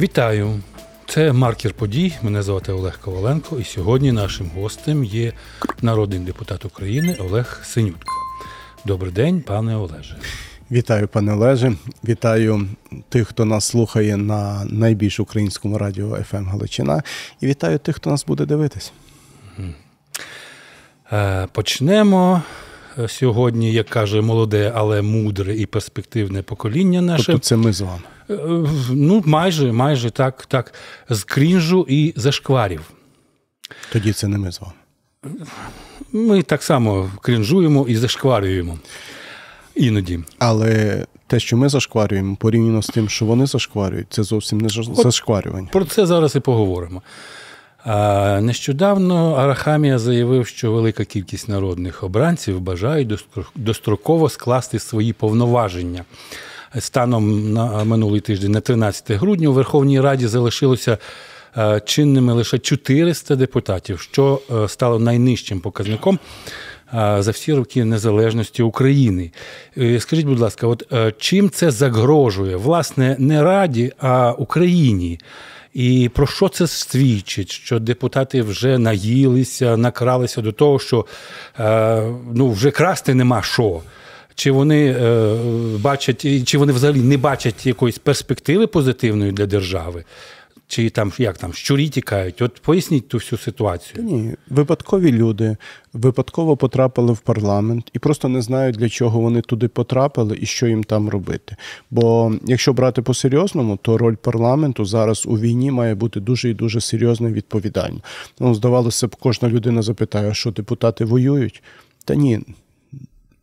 Вітаю! Це маркер подій. Мене звати Олег Коваленко, і сьогодні нашим гостем є народний депутат України Олег Синютка. Добрий день, пане Олеже. Вітаю, пане Олеже. Вітаю тих, хто нас слухає на найбільш українському радіо «ФМ ем Галичина. І вітаю тих, хто нас буде дивитись. Е, почнемо е, сьогодні, як каже молоде, але мудре і перспективне покоління наше. Тобто це ми з вами. Е, ну, майже, майже так, так, з крінжу і зашкварів. Тоді це не ми з вами. Ми так само крінжуємо і зашкварюємо. Іноді. Але те, що ми зашкварюємо, порівняно з тим, що вони зашкварюють, це зовсім не зашкварювання. Про це зараз і поговоримо. А, Нещодавно Арахамія заявив, що велика кількість народних обранців бажають достроково скласти свої повноваження. Станом на минулий тиждень, на 13 грудня, у Верховній Раді залишилося чинними лише 400 депутатів, що е, стало найнижчим показником за всі роки незалежності України. Е, скажіть, будь ласка, от е, чим це загрожує власне не Раді, а Україні? І про що це свідчить? Що депутати вже наїлися, накралися до того, що ну, вже красти нема що. Чи вони е, бачать, чи вони взагалі не бачать якоїсь перспективи позитивної для держави? Чи там як там щурі тікають? От поясніть ту всю ситуацію. Ні, випадкові люди випадково потрапили в парламент і просто не знають, для чого вони туди потрапили і що їм там робити. Бо якщо брати по-серйозному, то роль парламенту зараз у війні має бути дуже і дуже серйозна і відповідальна. Ну, здавалося б, кожна людина запитає, що депутати воюють? Та ні.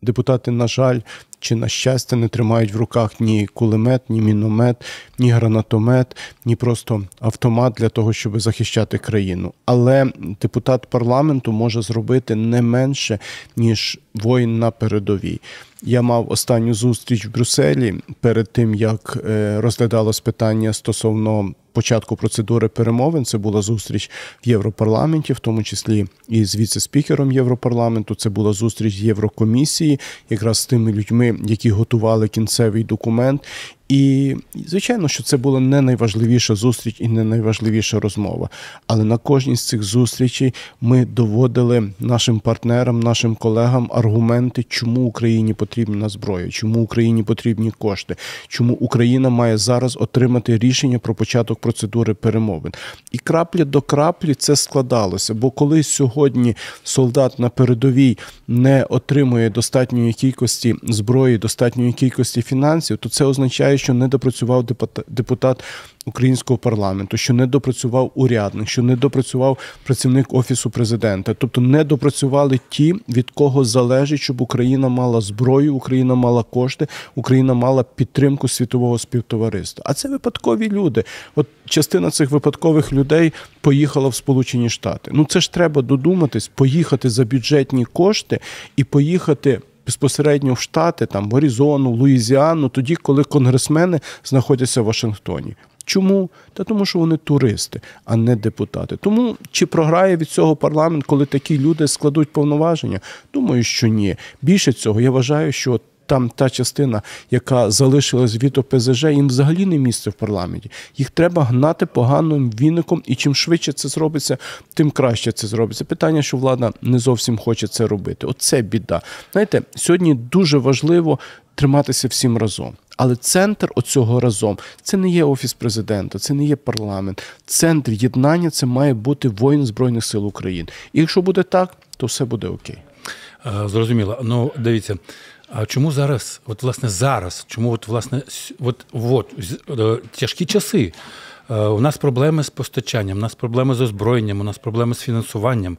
Депутати, на жаль, чи на щастя не тримають в руках ні кулемет, ні міномет, ні гранатомет, ні просто автомат для того, щоб захищати країну. Але депутат парламенту може зробити не менше ніж воїн на передовій. Я мав останню зустріч в Брюсселі перед тим, як е, розглядалось питання стосовно початку процедури перемовин. Це була зустріч в Європарламенті, в тому числі і з віце-спікером Європарламенту. Це була зустріч Єврокомісії, якраз з тими людьми, які готували кінцевий документ. І звичайно, що це була не найважливіша зустріч і не найважливіша розмова. Але на кожній з цих зустрічей ми доводили нашим партнерам, нашим колегам аргументи, чому Україні потрібна зброя, чому Україні потрібні кошти, чому Україна має зараз отримати рішення про початок процедури перемовин. І краплі до краплі це складалося. Бо коли сьогодні солдат на передовій не отримує достатньої кількості зброї, достатньої кількості фінансів, то це означає що не допрацював депутат українського парламенту, що не допрацював урядник, що не допрацював працівник офісу президента, тобто не допрацювали ті, від кого залежить, щоб Україна мала зброю, Україна мала кошти, Україна мала підтримку світового співтовариства. А це випадкові люди. От частина цих випадкових людей поїхала в Сполучені Штати. Ну це ж треба додуматись, поїхати за бюджетні кошти і поїхати безпосередньо в Штати, там в Аризону, Луїзіану, тоді, коли конгресмени знаходяться в Вашингтоні. Чому? Та тому, що вони туристи, а не депутати. Тому чи програє від цього парламент, коли такі люди складуть повноваження? Думаю, що ні. Більше цього, я вважаю, що там та частина, яка залишилась від ОПЗЖ, їм взагалі не місце в парламенті. Їх треба гнати поганим віником, і чим швидше це зробиться, тим краще це зробиться. Питання, що влада не зовсім хоче це робити. Оце біда. Знаєте, сьогодні дуже важливо триматися всім разом. Але центр оцього разом це не є офіс президента, це не є парламент. Центр єднання це має бути воїн Збройних сил України. І якщо буде так, то все буде окей. Зрозуміло. Ну дивіться, а чому зараз, от власне зараз, чому от власне от, от, е, тяжкі часи? Е, у нас проблеми з постачанням, у нас проблеми з озброєнням, у нас проблеми з фінансуванням.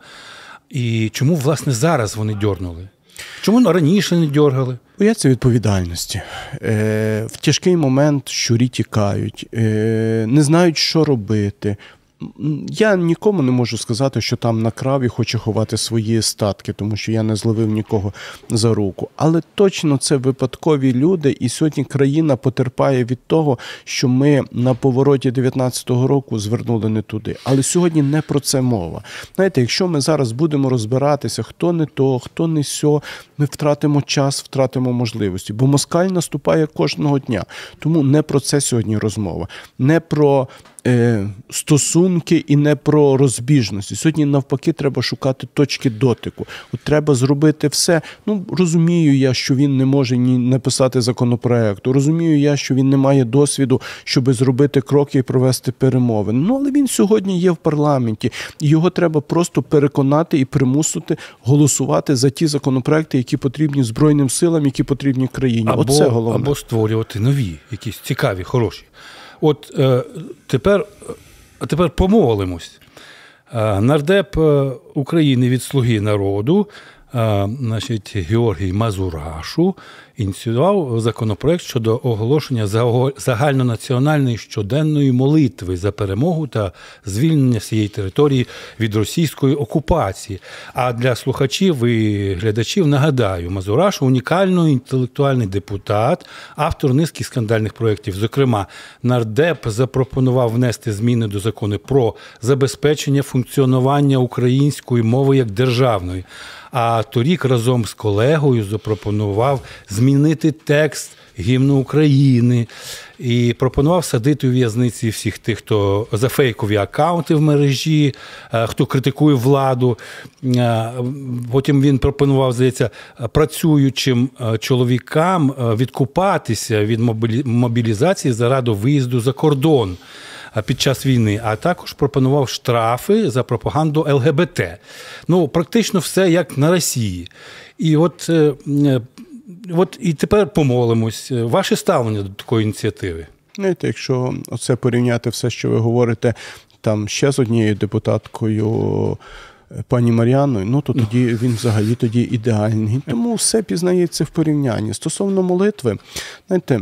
І чому власне зараз вони дьорнули? Чому раніше не дьоргали? Бояться відповідальності. Е, В тяжкий момент щурі тікають, е, не знають, що робити. Я нікому не можу сказати, що там на краві хоче ховати свої статки, тому що я не зловив нікого за руку. Але точно це випадкові люди, і сьогодні країна потерпає від того, що ми на повороті 19-го року звернули не туди. Але сьогодні не про це мова. Знаєте, якщо ми зараз будемо розбиратися, хто не то, хто не сьо, ми втратимо час, втратимо можливості. Бо москаль наступає кожного дня. Тому не про це сьогодні розмова, не про стосунки і не про розбіжності. Сьогодні, навпаки, треба шукати точки дотику. От треба зробити все. Ну розумію я, що він не може ні написати законопроекту. Розумію я, що він не має досвіду, щоб зробити кроки і провести перемови. Ну але він сьогодні є в парламенті, і його треба просто переконати і примусити голосувати за ті законопроекти, які потрібні збройним силам, які потрібні країні. Або, Оце головне. або створювати нові, якісь цікаві, хороші. От е, тепер тепер помолимось. Е, нардеп е, України від Слуги народу, е, значить, Георгій Мазурашу, ініціював законопроект щодо оголошення загальнонаціональної щоденної молитви за перемогу та звільнення всієї території від російської окупації. А для слухачів і глядачів нагадаю, Мазураш унікальний інтелектуальний депутат, автор низки скандальних проєктів. Зокрема, нардеп запропонував внести зміни до закону про забезпечення функціонування української мови як державної. А торік разом з колегою запропонував змінити текст гімну України і пропонував садити у в'язниці всіх тих, хто за фейкові акаунти в мережі, е, хто критикує владу. Е, потім він пропонував, здається, працюючим е, чоловікам відкупатися від мобілізації заради виїзду за кордон під час війни, а також пропонував штрафи за пропаганду ЛГБТ. Ну, практично все як на Росії. І от от і тепер помолимось. Ваше ставлення до такої ініціативи? Знаєте, якщо оце порівняти все, що ви говорите, там ще з однією депутаткою. Е, пані Маріаною, ну то тоді він взагалі тоді ідеальний. Тому все пізнається в порівнянні. Стосовно молитви, знаєте,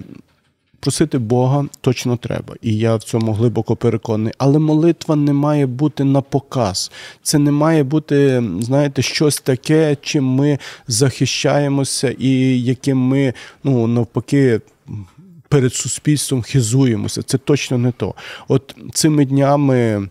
Просити Бога точно треба, і я в цьому глибоко переконаний. Але молитва не має бути на показ. Це не має бути, знаєте, щось таке, чим ми захищаємося, і яким ми ну навпаки. Перед суспільством хизуємося. Це точно не то. От цими днями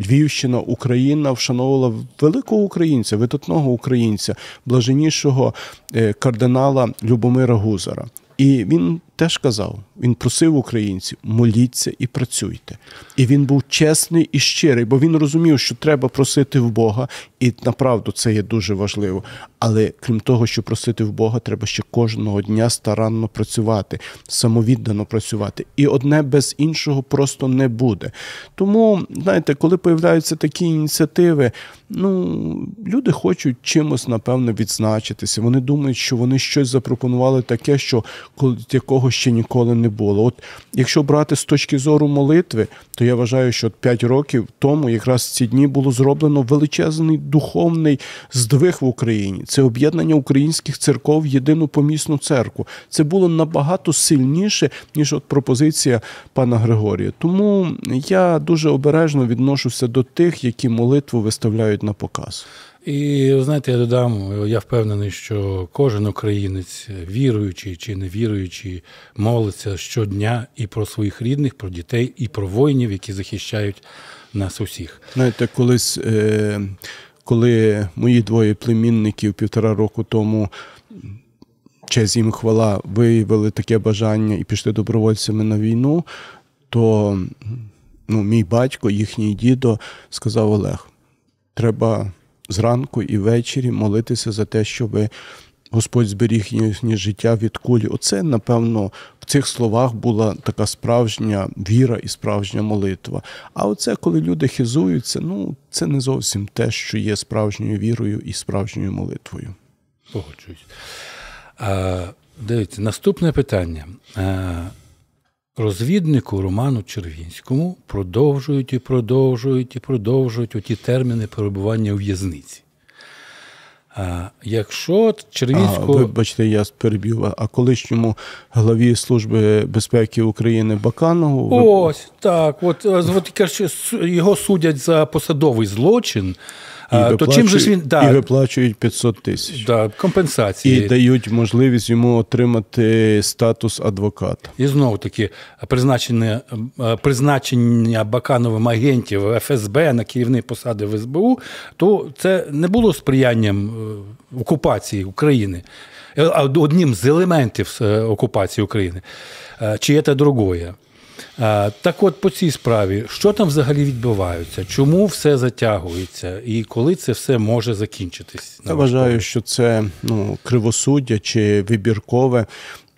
Львівщина, Україна вшановувала великого українця, видатного українця, блаженнішого е, кардинала Любомира Гузара. І він теж казав: він просив українців, моліться і працюйте. І він був чесний і щирий, бо він розумів, що треба просити в Бога, і направду це є дуже важливо. Але крім того, що просити в Бога, треба ще кожного дня старанно працювати, самовіддано працювати. І одне без іншого просто не буде. Тому, знаєте, коли появляються такі ініціативи, ну люди хочуть чимось, напевно, відзначитися. Вони думають, що вони щось запропонували таке, що коли якого ще ніколи не було. От якщо брати з точки зору молитви, то я вважаю, що 5 років тому, якраз ці дні було зроблено величезний духовний здвиг в Україні. Це об'єднання українських церков в єдину помісну церкву. Це було набагато сильніше, ніж от пропозиція пана Григорія. Тому я дуже обережно відношуся до тих, які молитву виставляють на показ. І знаєте, я додам, я впевнений, що кожен українець, віруючий чи не віруючий, молиться щодня і про своїх рідних, про дітей, і про воїнів, які захищають нас усіх. Знаєте, колись, е, коли мої двоє племінників півтора року тому. Честь їм хвала виявили таке бажання і пішли добровольцями на війну, то ну, мій батько, їхній дідо, сказав Олег: треба зранку і ввечері молитися за те, щоб Господь зберіг їхнє життя від кулі. Оце, напевно, в цих словах була така справжня віра і справжня молитва. А оце, коли люди хизуються, ну це не зовсім те, що є справжньою вірою і справжньою молитвою. Погоджуюсь. Дивіться, наступне питання розвіднику Роману Червінському продовжують і продовжують і продовжують оті терміни перебування у в'язниці. А якщо Червінського... А, вибачте, я переб'ю. А колишньому главі Служби безпеки України Баканову... Ось, так. От, от його судять за посадовий злочин. І то чим же ж він да, і виплачують 500 тисяч да, компенсації і дають можливість йому отримати статус адвоката. І знову таки призначення призначення Бакановим агентів ФСБ на керівні посади в СБУ, то це не було сприянням е, окупації України, е, одним з елементів е, окупації України. Чи це другое? Так от по цій справі, що там взагалі відбувається? Чому все затягується і коли це все може закінчитись? Я вважаю, що це ну, кривосуддя чи вибіркове.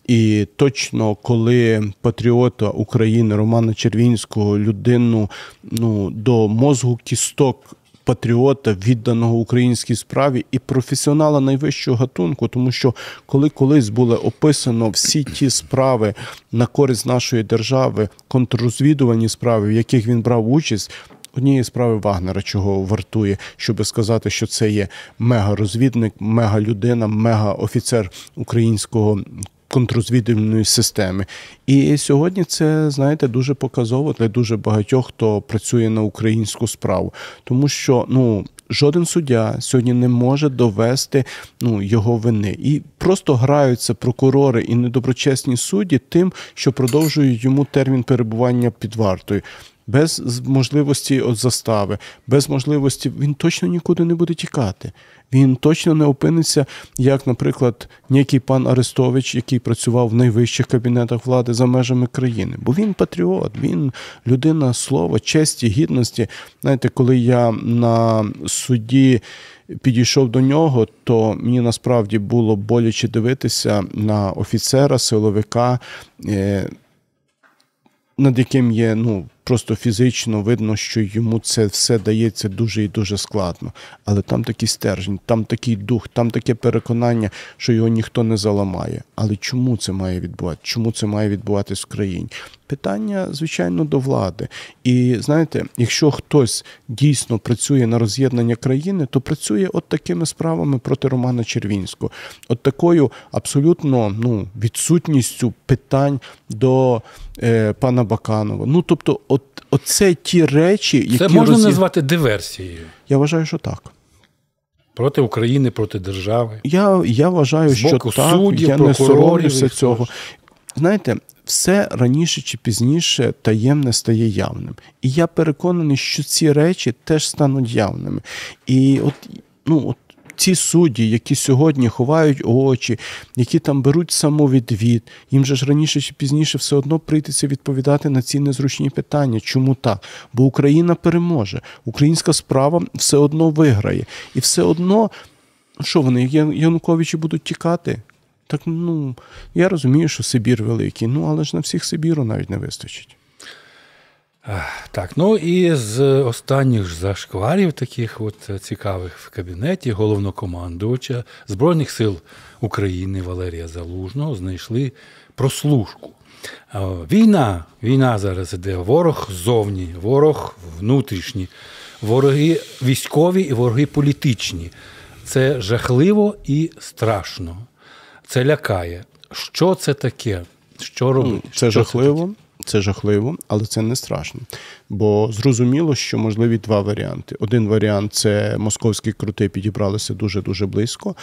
І точно коли патріота України Романа Червінського людину ну, до мозгу кісток патріота, відданого українській справі і професіонала найвищого гатунку, тому що коли колись було описано всі ті справи на користь нашої держави, контррозвідувальні справи, в яких він брав участь. Однієї справи Вагнера, чого вартує, щоб сказати, що це є мега-розвідник, мега-людина, мега-офіцер українського контрозвідувальної системи. І сьогодні це, знаєте, дуже показово для дуже багатьох, хто працює на українську справу, тому що ну. Жоден суддя сьогодні не може довести ну його вини, і просто граються прокурори і недоброчесні судді тим, що продовжують йому термін перебування під вартою. Без можливості от застави, без можливості він точно нікуди не буде тікати він точно не опиниться, як, наприклад, ніякий пан Арестович, який працював в найвищих кабінетах влади за межами країни. Бо він патріот, він людина слова, честі, гідності. Знаєте, коли я на суді. Підійшов до нього, то мені насправді було боляче дивитися на офіцера, силовика, е, над яким є ну просто фізично видно, що йому це все дається дуже і дуже складно. Але там такий стержень, там такий дух, там таке переконання, що його ніхто не заламає. Але чому це має відбуватися? Чому це має відбуватись в країні? Питання, звичайно, до влади. І знаєте, якщо хтось дійсно працює на роз'єднання країни, то працює от такими справами проти Романа Червінського, от такою абсолютно ну, відсутністю питань до е, пана Баканова. Ну тобто, от, оце ті речі, які це можна роз'єд... назвати диверсією. Я вважаю, що так. Проти України, проти держави. Я я вважаю, З боку що суддів, так, я не соромлюся цього. Знаєте, все раніше чи пізніше таємне стає явним. І я переконаний, що ці речі теж стануть явними. І от, ну, от ці судді, які сьогодні ховають очі, які там беруть самовідвід, їм же ж раніше чи пізніше все одно прийдеться відповідати на ці незручні питання. Чому так? Бо Україна переможе, українська справа все одно виграє. І все одно, що вони, Януковичі будуть тікати? Так ну я розумію, що Сибір великий, ну але ж на всіх Сибіру навіть не вистачить. Так, ну і з останніх ж зашкварів, таких от цікавих в кабінеті головнокомандувача Збройних сил України Валерія Залужного знайшли прослушку. Війна, війна зараз іде. Ворог ззовні, ворог внутрішній, вороги військові і вороги політичні. Це жахливо і страшно. Це лякає. Що це таке? Що робити? Це Що жахливо. Це це жахливо, але це не страшно. Бо зрозуміло, що можливі два варіанти. Один варіант це московські крути підібралися дуже дуже близько.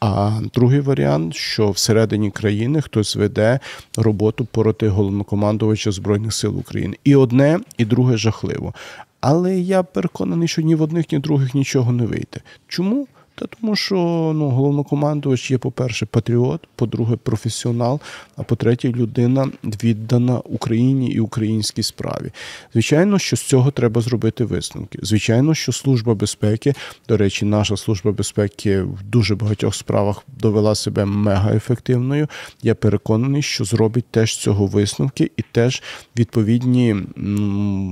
А другий варіант, що всередині країни хтось веде роботу проти головнокомандувача збройних сил України. І одне, і друге жахливо. Але я переконаний, що ні в одних, ні в других нічого не вийде. Чому? Та тому, що ну, головнокомандувач є, по-перше, патріот, по-друге, професіонал, а по-третє, людина віддана Україні і українській справі. Звичайно, що з цього треба зробити висновки. Звичайно, що служба безпеки, до речі, наша служба безпеки в дуже багатьох справах довела себе мегаефективною. Я переконаний, що зробить теж цього висновки, і теж відповідні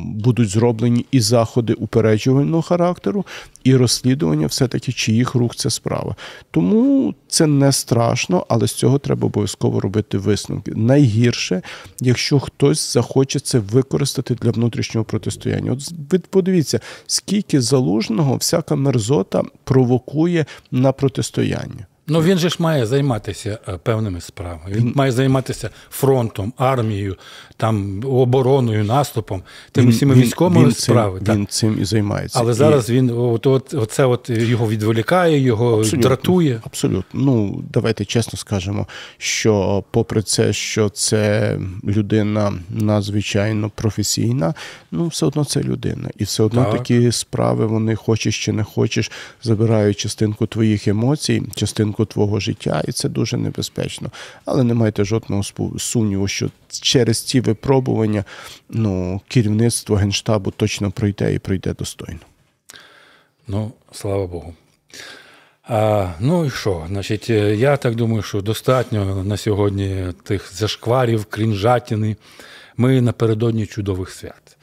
будуть зроблені і заходи упереджувального характеру, і розслідування, все таки чиїх чиїх рук ця справа. Тому це не страшно, але з цього треба обов'язково робити висновки. Найгірше, якщо хтось захоче це використати для внутрішнього протистояння. От ви подивіться, скільки залужного всяка мерзота провокує на протистояння. Ну він же ж має займатися е, певними справами. Він має займатися фронтом, армією, там обороною, наступом, тими всіми військовими він справами. Цим, він цим і займається. Але І- зараз він от, от, оце от його відволікає, його Абсолютно. дратує. Абсолютно. Ну, давайте чесно скажемо, що попри це, що це людина надзвичайно професійна, ну все одно це людина. І все одно Так. такі справи, вони хочеш чи не хочеш, забирають частинку твоїх емоцій, частинку твого життя, і це дуже небезпечно. Але не майте жодного сумніву, що через ці випробування ну, керівництво генштабу точно пройде і пройде достойно. Ну, слава Богу. А, ну і що? Значить, е, я так думаю, що достатньо на сьогодні тих зашкварів, крінжатіни. Ми напередодні чудових свят.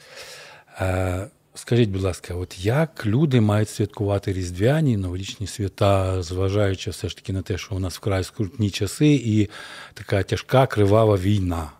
Скажіть, будь ласка, от як люди мають святкувати різдвяні новорічні свята, зважаючи все ж таки на те, що у нас вкрай скрутні часи і така тяжка кривава війна?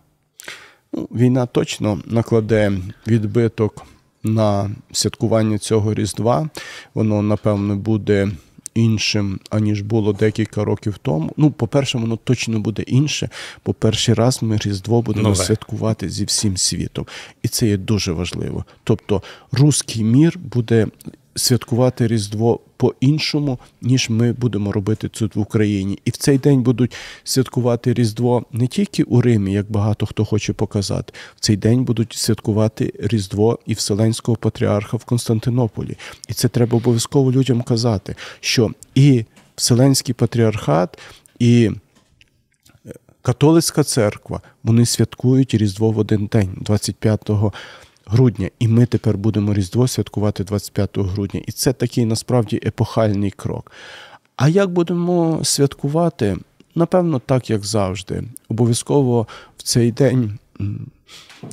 Ну, Війна точно накладе відбиток на святкування цього Різдва. Воно, напевно, буде іншим, аніж було декілька років тому. Ну, по-перше, воно точно буде інше, бо перший раз ми Різдво будемо Нове. святкувати зі всім світом. І це є дуже важливо. Тобто, руський мір буде святкувати Різдво по-іншому, ніж ми будемо робити тут в Україні. І в цей день будуть святкувати Різдво не тільки у Римі, як багато хто хоче показати. В цей день будуть святкувати Різдво і Вселенського патріарха в Константинополі. І це треба обов'язково людям казати, що і Вселенський патріархат, і католицька церква, вони святкують Різдво в один день, 25 грудня. І ми тепер будемо Різдво святкувати 25 грудня. І це такий насправді епохальний крок. А як будемо святкувати? Напевно, так, як завжди. Обов'язково в цей день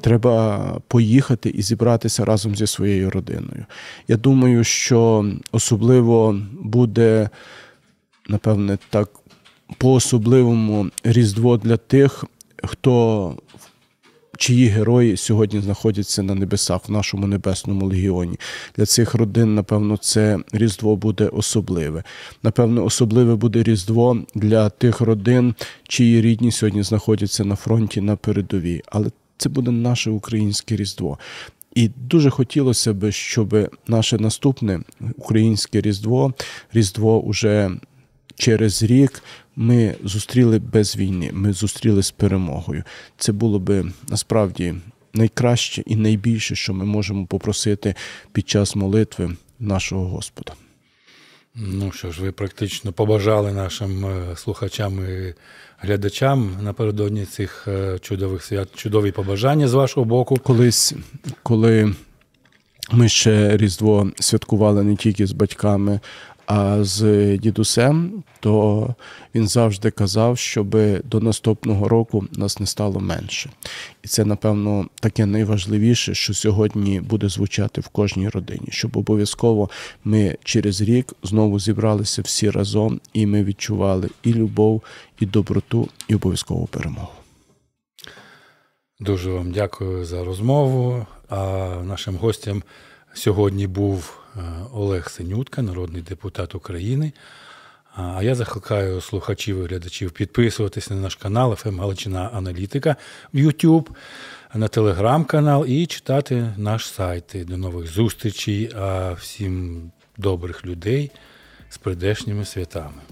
треба поїхати і зібратися разом зі своєю родиною. Я думаю, що особливо буде, напевне, так по-особливому Різдво для тих, хто чиї герої сьогодні знаходяться на небесах в нашому небесному легіоні. Для цих родин, напевно, це Різдво буде особливе. Напевно, особливе буде Різдво для тих родин, чиї рідні сьогодні знаходяться на фронті на передовій. Але це буде наше українське Різдво. І дуже хотілося б, щоб наше наступне українське Різдво, Різдво уже через рік ми зустріли без війни, ми зустріли з перемогою. Це було би насправді найкраще і найбільше, що ми можемо попросити під час молитви нашого Господа. Ну що ж, ви практично побажали нашим е, слухачам і глядачам напередодні цих е, чудових свят, чудові побажання з вашого боку. Колись, коли ми ще Різдво святкували не тільки з батьками, а з дідусем, то він завжди казав, щоб до наступного року нас не стало менше. І це, напевно, таке найважливіше, що сьогодні буде звучати в кожній родині, щоб обов'язково ми через рік знову зібралися всі разом, і ми відчували і любов, і доброту, і обов'язкову перемогу. Дуже вам дякую за розмову. А нашим гостем сьогодні був е, Олег Синютка, народний депутат України. А я закликаю слухачів і глядачів підписуватися на наш канал «ФМ Галичина Аналітика в YouTube, на телеграм-канал і читати наш сайт. До нових зустрічей, а всім добрих людей з прийдешніми святами.